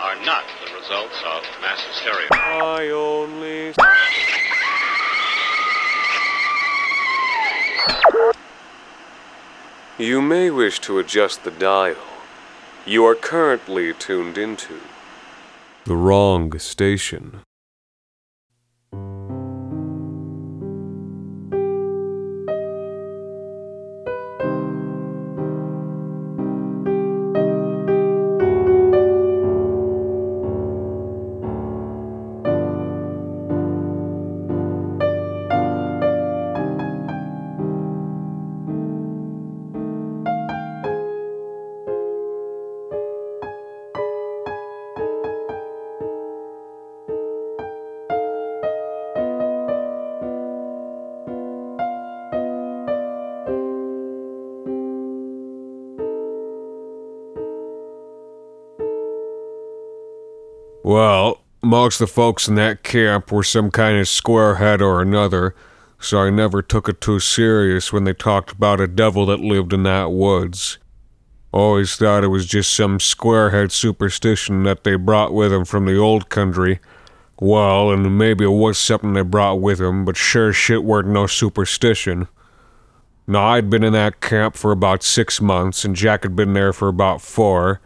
are not the results of mass hysteria. I only. You may wish to adjust the dial. You are currently tuned into the wrong station. Well, most the folks in that camp were some kind of squarehead or another, so I never took it too serious when they talked about a devil that lived in that woods. Always thought it was just some squarehead superstition that they brought with 'em from the old country. Well, and maybe it was something they brought with 'em, but sure shit weren't no superstition. Now, I'd been in that camp for about six months, and Jack had been there for about four,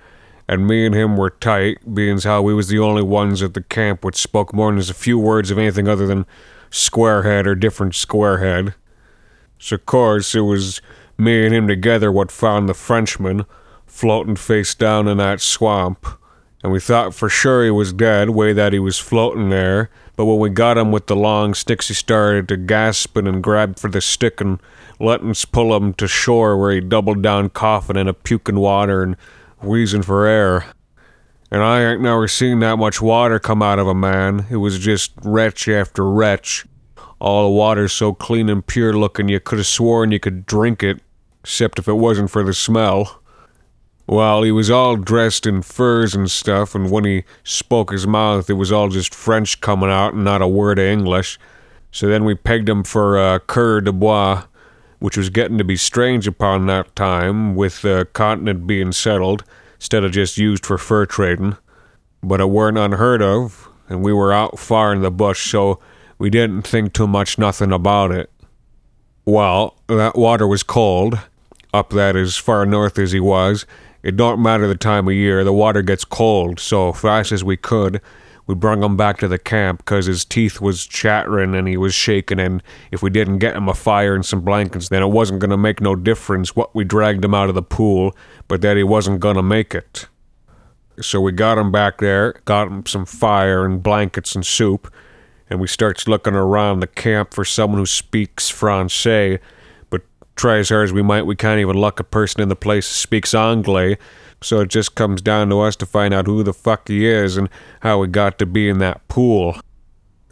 and me and him were tight, being how we was the only ones at the camp which spoke more than a few words of anything other than squarehead or different squarehead. So, of course, it was me and him together what found the Frenchman floating face down in that swamp. And we thought for sure he was dead, way that he was floating there. But when we got him with the long sticks, he started to gasping and grab for the stick and let us pull him to shore where he doubled down coughing and a puking water and wheezing for air. And I ain't never seen that much water come out of a man. It was just wretch after wretch. All the water so clean and pure looking you could have sworn you could drink it, except if it wasn't for the smell. Well, he was all dressed in furs and stuff, and when he spoke his mouth, it was all just French coming out and not a word of English. So then we pegged him for uh, coureur de bois, which was getting to be strange upon that time, with the continent being settled, instead of just used for fur trading. But it weren't unheard of, and we were out far in the bush, so we didn't think too much nothing about it. Well, that water was cold, up that as far north as he was. It don't matter the time of year, the water gets cold, so fast as we could, we brung him back to the camp 'cause his teeth was chattering and he was shaking, and if we didn't get him a fire and some blankets, then it wasn't gonna make no difference what we dragged him out of the pool, but that he wasn't gonna make it. So we got him back there, got him some fire and blankets and soup, and we starts looking around the camp for someone who speaks Francais, but try as hard as we might, we can't even luck a person in the place who speaks Anglais, so it just comes down to us to find out who the fuck he is and how he got to be in that pool.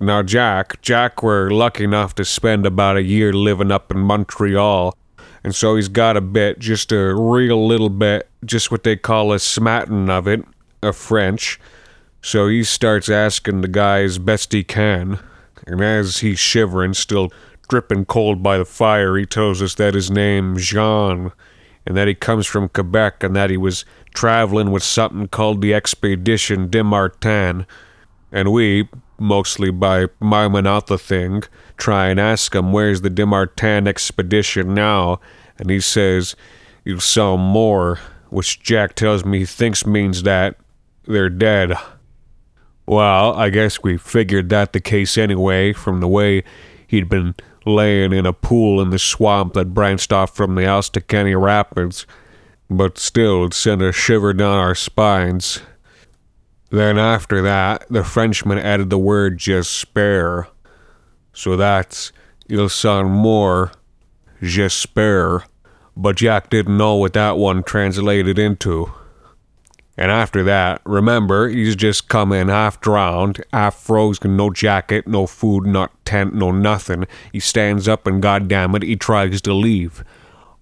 Now, Jack, Jack were lucky enough to spend about a year living up in Montreal, and so he's got a bit, just a real little bit, just what they call a smatting of it, a French. So he starts asking the guy as best he can, and as he's shivering, still dripping cold by the fire, he tells us that his name's Jean, and that he comes from Quebec, and that he was traveling with something called the Expedition de Martin. And we, mostly by miming out the thing, try and ask him where's the de Martin expedition now, and he says, You saw more. which Jack tells me he thinks means that they're dead. Well, I guess we figured that the case anyway from the way he'd been laying in a pool in the swamp that branched off from the Alstakeny Rapids, but still it sent a shiver down our spines. Then after that, the Frenchman added the word j'espère. So that's il son more j'espère. But Jack didn't know what that one translated into. And after that, remember, he's just come in half drowned, half frozen, no jacket, no food, not tent, no nothing. He stands up and goddamn it, he tries to leave.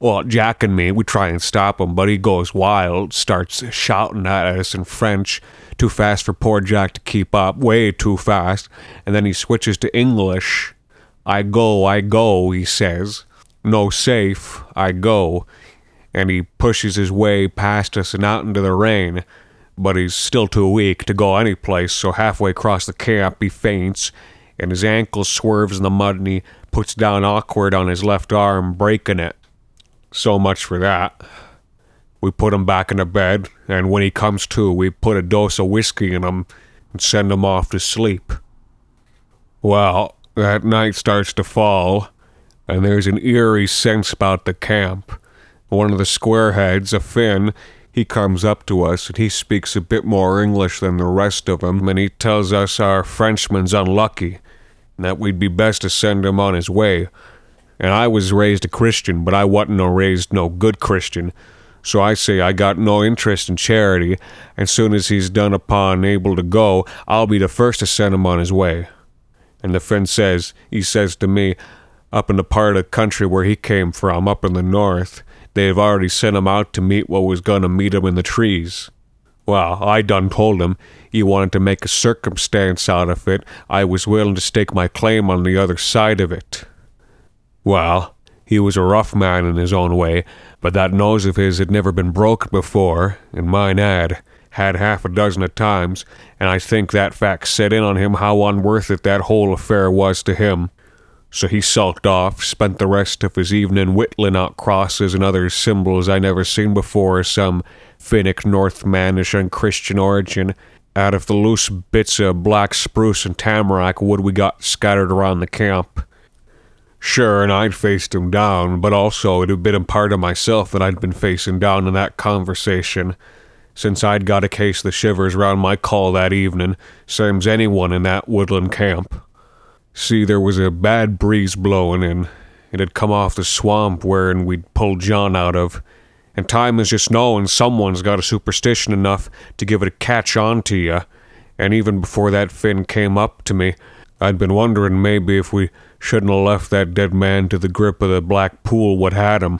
Well, Jack and me, we try and stop him, but he goes wild, starts shouting at us in French, too fast for poor Jack to keep up, way too fast, and then he switches to English. I go, I go, he says. No safe, I go and he pushes his way past us and out into the rain. But he's still too weak to go any place, so halfway across the camp he faints, and his ankle swerves in the mud and he puts down awkward on his left arm, breaking it. So much for that. We put him back in the bed, and when he comes to, we put a dose of whiskey in him and send him off to sleep. Well, that night starts to fall, and there's an eerie sense about the camp one of the squareheads, a Finn, he comes up to us and he speaks a bit more English than the rest of them, and he tells us our Frenchman's unlucky, and that we'd be best to send him on his way. And I was raised a Christian, but I wasn't no raised no good Christian. So I say I got no interest in charity, and soon as he's done upon able to go, I'll be the first to send him on his way. And the Finn says, he says to me, up in the part of the country where he came from, up in the north, they have already sent him out to meet what was going to meet him in the trees. Well, I done told him he wanted to make a circumstance out of it. I was willing to stake my claim on the other side of it. Well, he was a rough man in his own way, but that nose of his had never been broken before, and mine had, had half a dozen of times, and I think that fact set in on him how unworth it that whole affair was to him. So he sulked off, spent the rest of his evening whittling out crosses and other symbols I never seen before, some Finnic Northmanish and Christian origin, out of the loose bits of black spruce and tamarack wood we got scattered around the camp. Sure, and I'd faced him down, but also it had been a part of myself that I'd been facing down in that conversation, since I'd got a case of the shivers round my call that evening, same's anyone in that woodland camp. See, there was a bad breeze blowing, and it had come off the swamp wherein we'd pulled John out of. And time is just knowing someone's got a superstition enough to give it a catch on to you. And even before that Finn came up to me, I'd been wondering maybe if we shouldn't have left that dead man to the grip of the black pool what had him.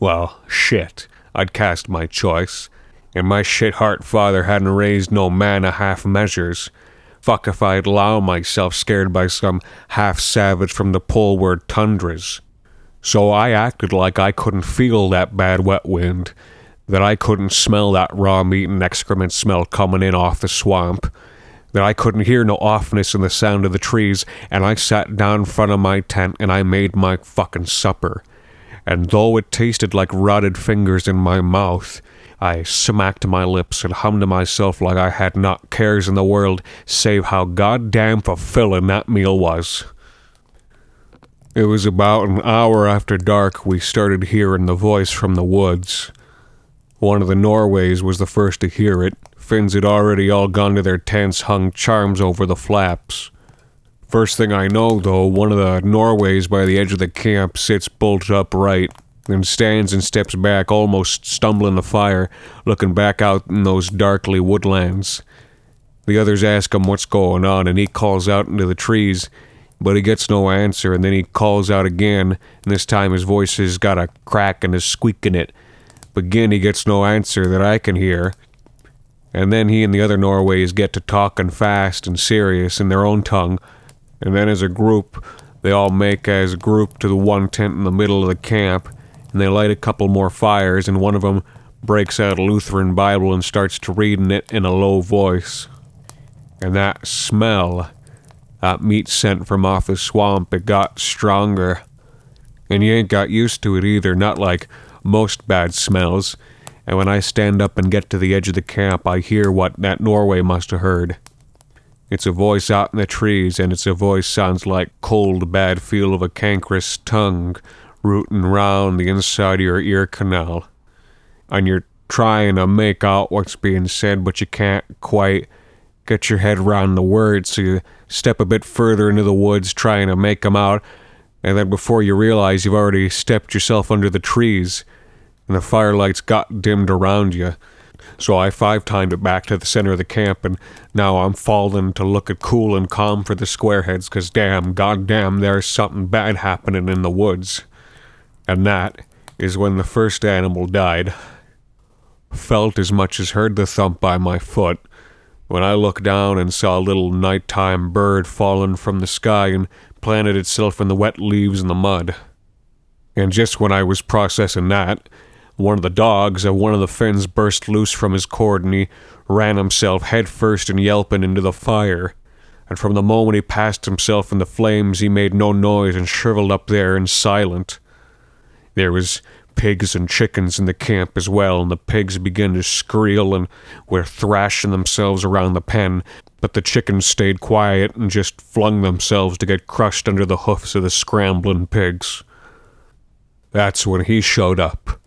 Well, shit. I'd cast my choice, and my shit heart father hadn't raised no man of half measures. Fuck if I'd allow myself scared by some half savage from the poleward tundras. So I acted like I couldn't feel that bad wet wind, that I couldn't smell that raw meat and excrement smell coming in off the swamp, that I couldn't hear no offness in the sound of the trees, and I sat down in front of my tent and I made my fucking supper. And though it tasted like rotted fingers in my mouth, I smacked my lips and hummed to myself like I had not cares in the world save how goddamn fulfilling that meal was. It was about an hour after dark we started hearing the voice from the woods. One of the Norways was the first to hear it. Finns had already all gone to their tents, hung charms over the flaps. First thing I know, though, one of the Norways by the edge of the camp sits bolt upright, and stands and steps back, almost stumbling the fire, looking back out in those darkly woodlands. The others ask him what's going on, and he calls out into the trees, but he gets no answer, and then he calls out again, and this time his voice has got a crack and a squeak in it. But again, he gets no answer that I can hear. And then he and the other Norways get to talking fast and serious in their own tongue, and then as a group, they all make as a group to the one tent in the middle of the camp, and they light a couple more fires, and one of them breaks out a Lutheran Bible and starts to read in it in a low voice. And that smell, that meat scent from off the swamp, it got stronger. And you ain't got used to it either, not like most bad smells. and when I stand up and get to the edge of the camp, I hear what that Norway must have heard. It's a voice out in the trees, and its a voice sounds like cold, bad feel of a cankerous tongue rooting round the inside of your ear canal. And you're trying to make out what's being said, but you can't quite get your head around the words, so you step a bit further into the woods trying to make 'em out, and then before you realize you've already stepped yourself under the trees, and the firelight's got dimmed around you. So I five timed it back to the center of the camp, and now I'm falling to look at cool and calm for the squareheads, because damn, goddamn, there's something bad happening in the woods. And that is when the first animal died. Felt as much as heard the thump by my foot when I looked down and saw a little nighttime bird fallen from the sky and planted itself in the wet leaves and the mud. And just when I was processing that, one of the dogs of one of the Finns burst loose from his cord and he ran himself headfirst and yelping into the fire. And from the moment he passed himself in the flames, he made no noise and shriveled up there and silent. There was pigs and chickens in the camp as well, and the pigs began to squeal and were thrashing themselves around the pen, but the chickens stayed quiet and just flung themselves to get crushed under the hoofs of the scrambling pigs. That's when he showed up.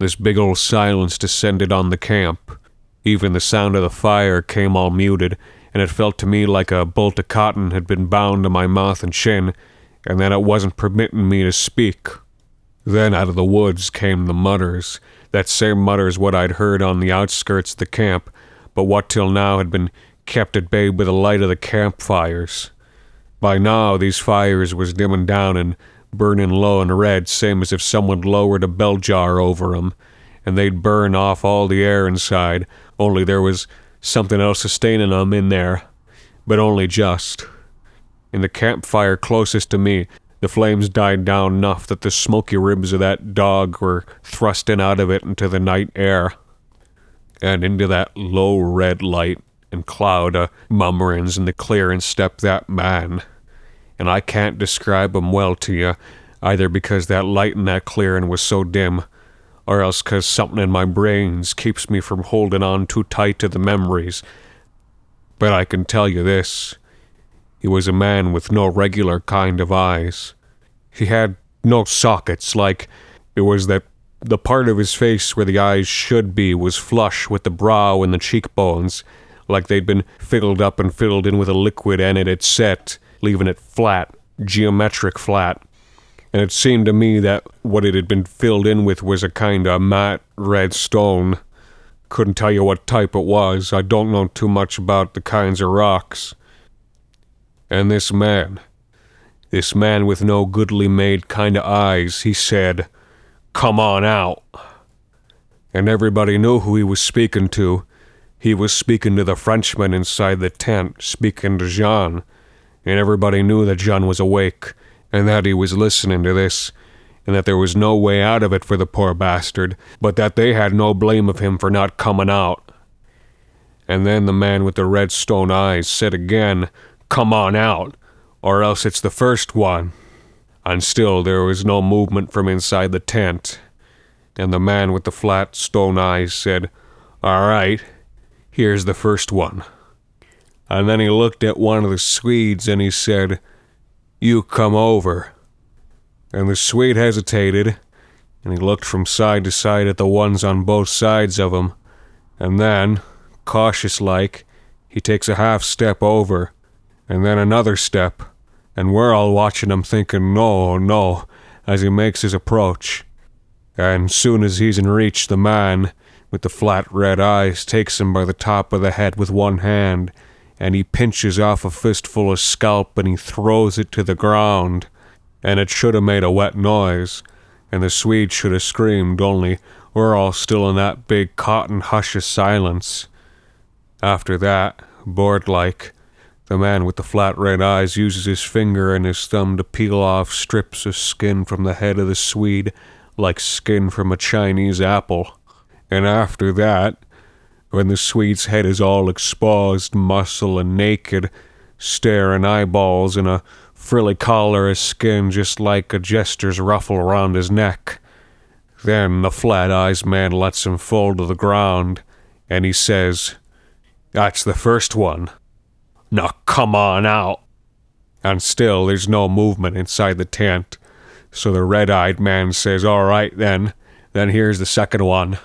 This big old silence descended on the camp. Even the sound of the fire came all muted, and it felt to me like a bolt of cotton had been bound to my mouth and chin, and that it wasn't permitting me to speak. Then out of the woods came the mutters, that same mutters what I'd heard on the outskirts of the camp, but what till now had been kept at bay by the light of the campfires. By now these fires was dimming down and burning low and red, same as if someone lowered a bell jar over 'em, and they'd burn off all the air inside, only there was something else sustaining 'em in there, but only just. In the campfire closest to me, the flames died down enough that the smoky ribs of that dog were thrusting out of it into the night air. And into that low red light and cloud of mummerings in the clearing stepped that man. And I can't describe him well to you, either because that light in that clearing was so dim, or else 'cause something in my brains keeps me from holdin' on too tight to the memories. But I can tell you this. He was a man with no regular kind of eyes. He had no sockets, like it was that the part of his face where the eyes should be was flush with the brow and the cheekbones, like they'd been filled up and filled in with a liquid and it had set, leaving it flat, geometric flat. And it seemed to me that what it had been filled in with was a kind of matte red stone. Couldn't tell you what type it was. I don't know too much about the kinds of rocks. And this man, this man with no goodly made kind of eyes, he said, Come on out. And everybody knew who he was speaking to. He was speaking to the Frenchman inside the tent, speaking to Jean. And everybody knew that Jean was awake, and that he was listening to this, and that there was no way out of it for the poor bastard, but that they had no blame of him for not coming out. And then the man with the red stone eyes said again, Come on out, or else it's the first one. And still there was no movement from inside the tent. And the man with the flat stone eyes said, All right, here's the first one. And then he looked at one of the Swedes and he said, You come over. And the Swede hesitated, and he looked from side to side at the ones on both sides of him. And then, cautious like, he takes a half step over and then another step, and we're all watching him thinking, no, no, as he makes his approach. And soon as he's in reach, the man with the flat red eyes takes him by the top of the head with one hand, and he pinches off a fistful of scalp and he throws it to the ground. And it should have made a wet noise, and the Swede should have screamed, only we're all still in that big cotton hush of silence. After that, bored like, the man with the flat red eyes uses his finger and his thumb to peel off strips of skin from the head of the Swede, like skin from a Chinese apple. And after that, when the Swede's head is all exposed, muscle and naked, staring eyeballs and a frilly collar of skin just like a jester's ruffle around his neck, Then the flat eyes man lets him fall to the ground, and he says, That's the first one. Now come on out. And still there's no movement inside the tent. So the red eyed man says, All right then, then here's the second one.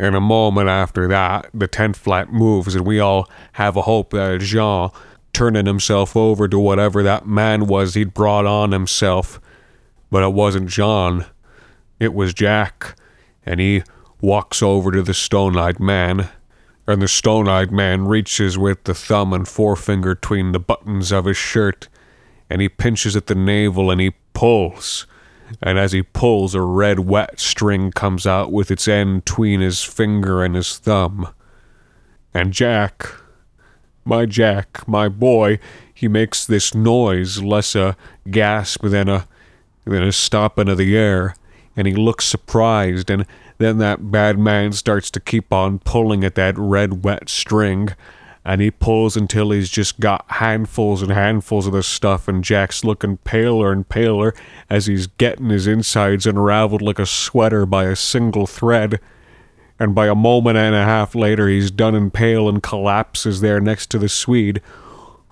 In a moment after that, the tent flap moves, and we all have a hope that Jean turning himself over to whatever that man was he'd brought on himself. But it wasn't John. It was Jack, and he walks over to the stone eyed man, and the stone eyed man reaches with the thumb and forefinger between the buttons of his shirt, and he pinches at the navel and he pulls. And as he pulls, a red wet string comes out with its end between his finger and his thumb. And Jack, my Jack, my boy, he makes this noise, less a gasp than a than a stopping of the air and he looks surprised, and then that bad man starts to keep on pulling at that red wet string, and he pulls until he's just got handfuls and handfuls of the stuff, and Jack's looking paler and paler as he's getting his insides unraveled like a sweater by a single thread. And by a moment and a half later, he's done and pale and collapses there next to the Swede,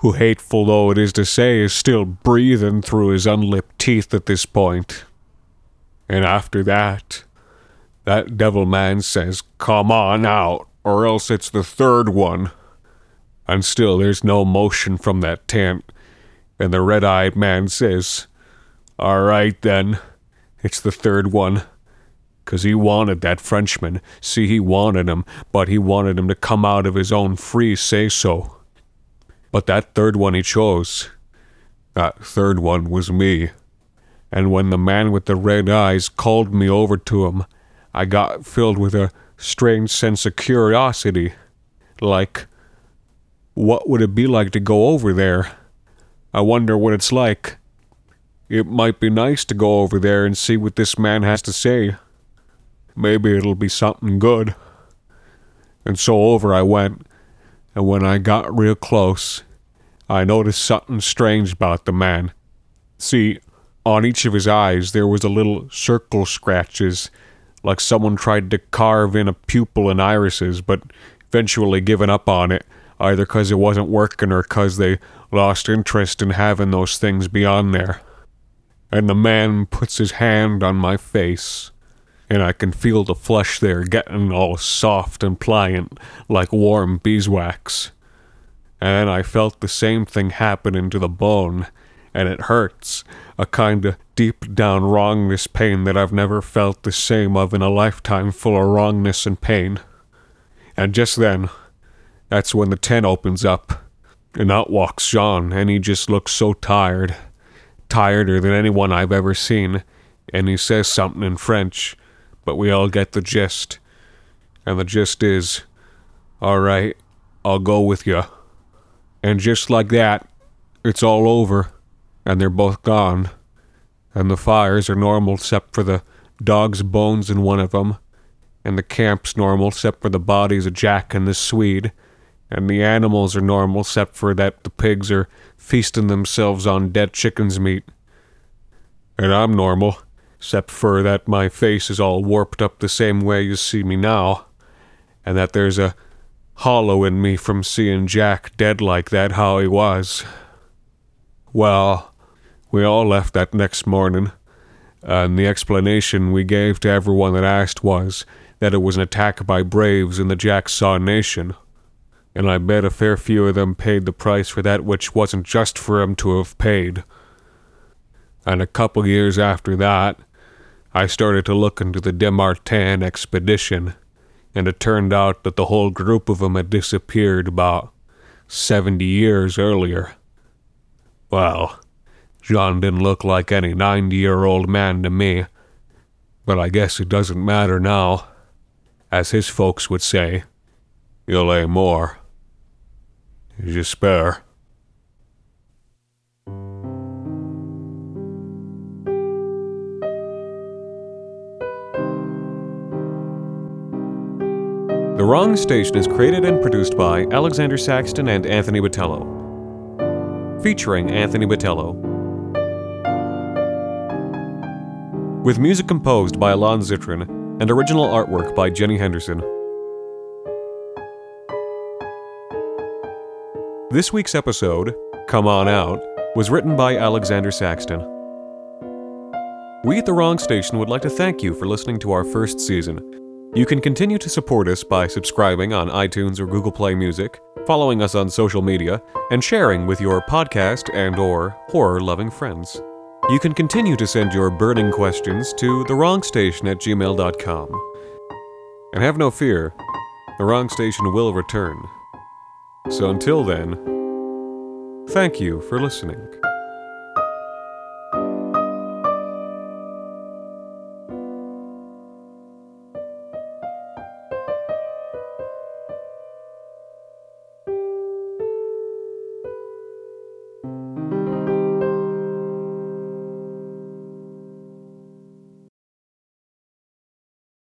who, hateful though it is to say, is still breathing through his unlipped teeth at this point. And after that, that devil man says, Come on out, or else it's the third one. And still there's no motion from that tent. And the red eyed man says, All right then, it's the third one. 'Cause he wanted that Frenchman. See, he wanted him, but he wanted him to come out of his own free say so. But that third one he chose, that third one was me and when the man with the red eyes called me over to him, I got filled with a strange sense of curiosity. Like, what would it be like to go over there? I wonder what it's like. It might be nice to go over there and see what this man has to say. Maybe it'll be something good. And so over I went, and when I got real close, I noticed something strange about the man. See, on each of his eyes there was a little circle scratches, like someone tried to carve in a pupil and irises, but eventually given up on it, either 'cause it wasn't working or 'cause they lost interest in having those things beyond there. And the man puts his hand on my face, and I can feel the flesh there getting all soft and pliant like warm beeswax. And I felt the same thing happening to the bone, and it hurts. A kind of deep down wrongness pain that I've never felt the same of in a lifetime full of wrongness and pain. And just then, that's when the tent opens up, and out walks Jean, and he just looks so tired. Tireder than anyone I've ever seen, and he says something in French, but we all get the gist. And the gist is, all right, I'll go with you. And just like that, it's all over and they're both gone. And the fires are normal except for the dog's bones in one of them, and the camp's normal except for the bodies of Jack and the Swede, and the animals are normal except for that the pigs are feasting themselves on dead chicken's meat. And I'm normal, except for that my face is all warped up the same way you see me now, and that there's a hollow in me from seeing Jack dead like that how he was. Well, we all left that next morning, and the explanation we gave to everyone that asked was that it was an attack by braves in the Jacksaw Nation. And I bet a fair few of them paid the price for that which wasn't just for 'em to have paid. And a couple years after that, I started to look into the Demartin expedition, and it turned out that the whole group of 'em had disappeared about 70 years earlier. Well, John didn't look like any 90 year old man to me. But I guess it doesn't matter now. As his folks would say, you'll lay more. J'espère. The Wrong Station is created and produced by Alexander Saxton and Anthony Botello. Featuring Anthony Botello, with music composed by Alon Zitrin and original artwork by Jenny Henderson. This week's episode, Come On Out, was written by Alexander Saxton. We at The Wrong Station would like to thank you for listening to our first season. You can continue to support us by subscribing on iTunes or Google Play Music, following us on social media, and sharing with your podcast and or horror-loving friends. You can continue to send your burning questions to thewrongstation at gmail.com. And have no fear, The Wrong Station will return. So until then, thank you for listening.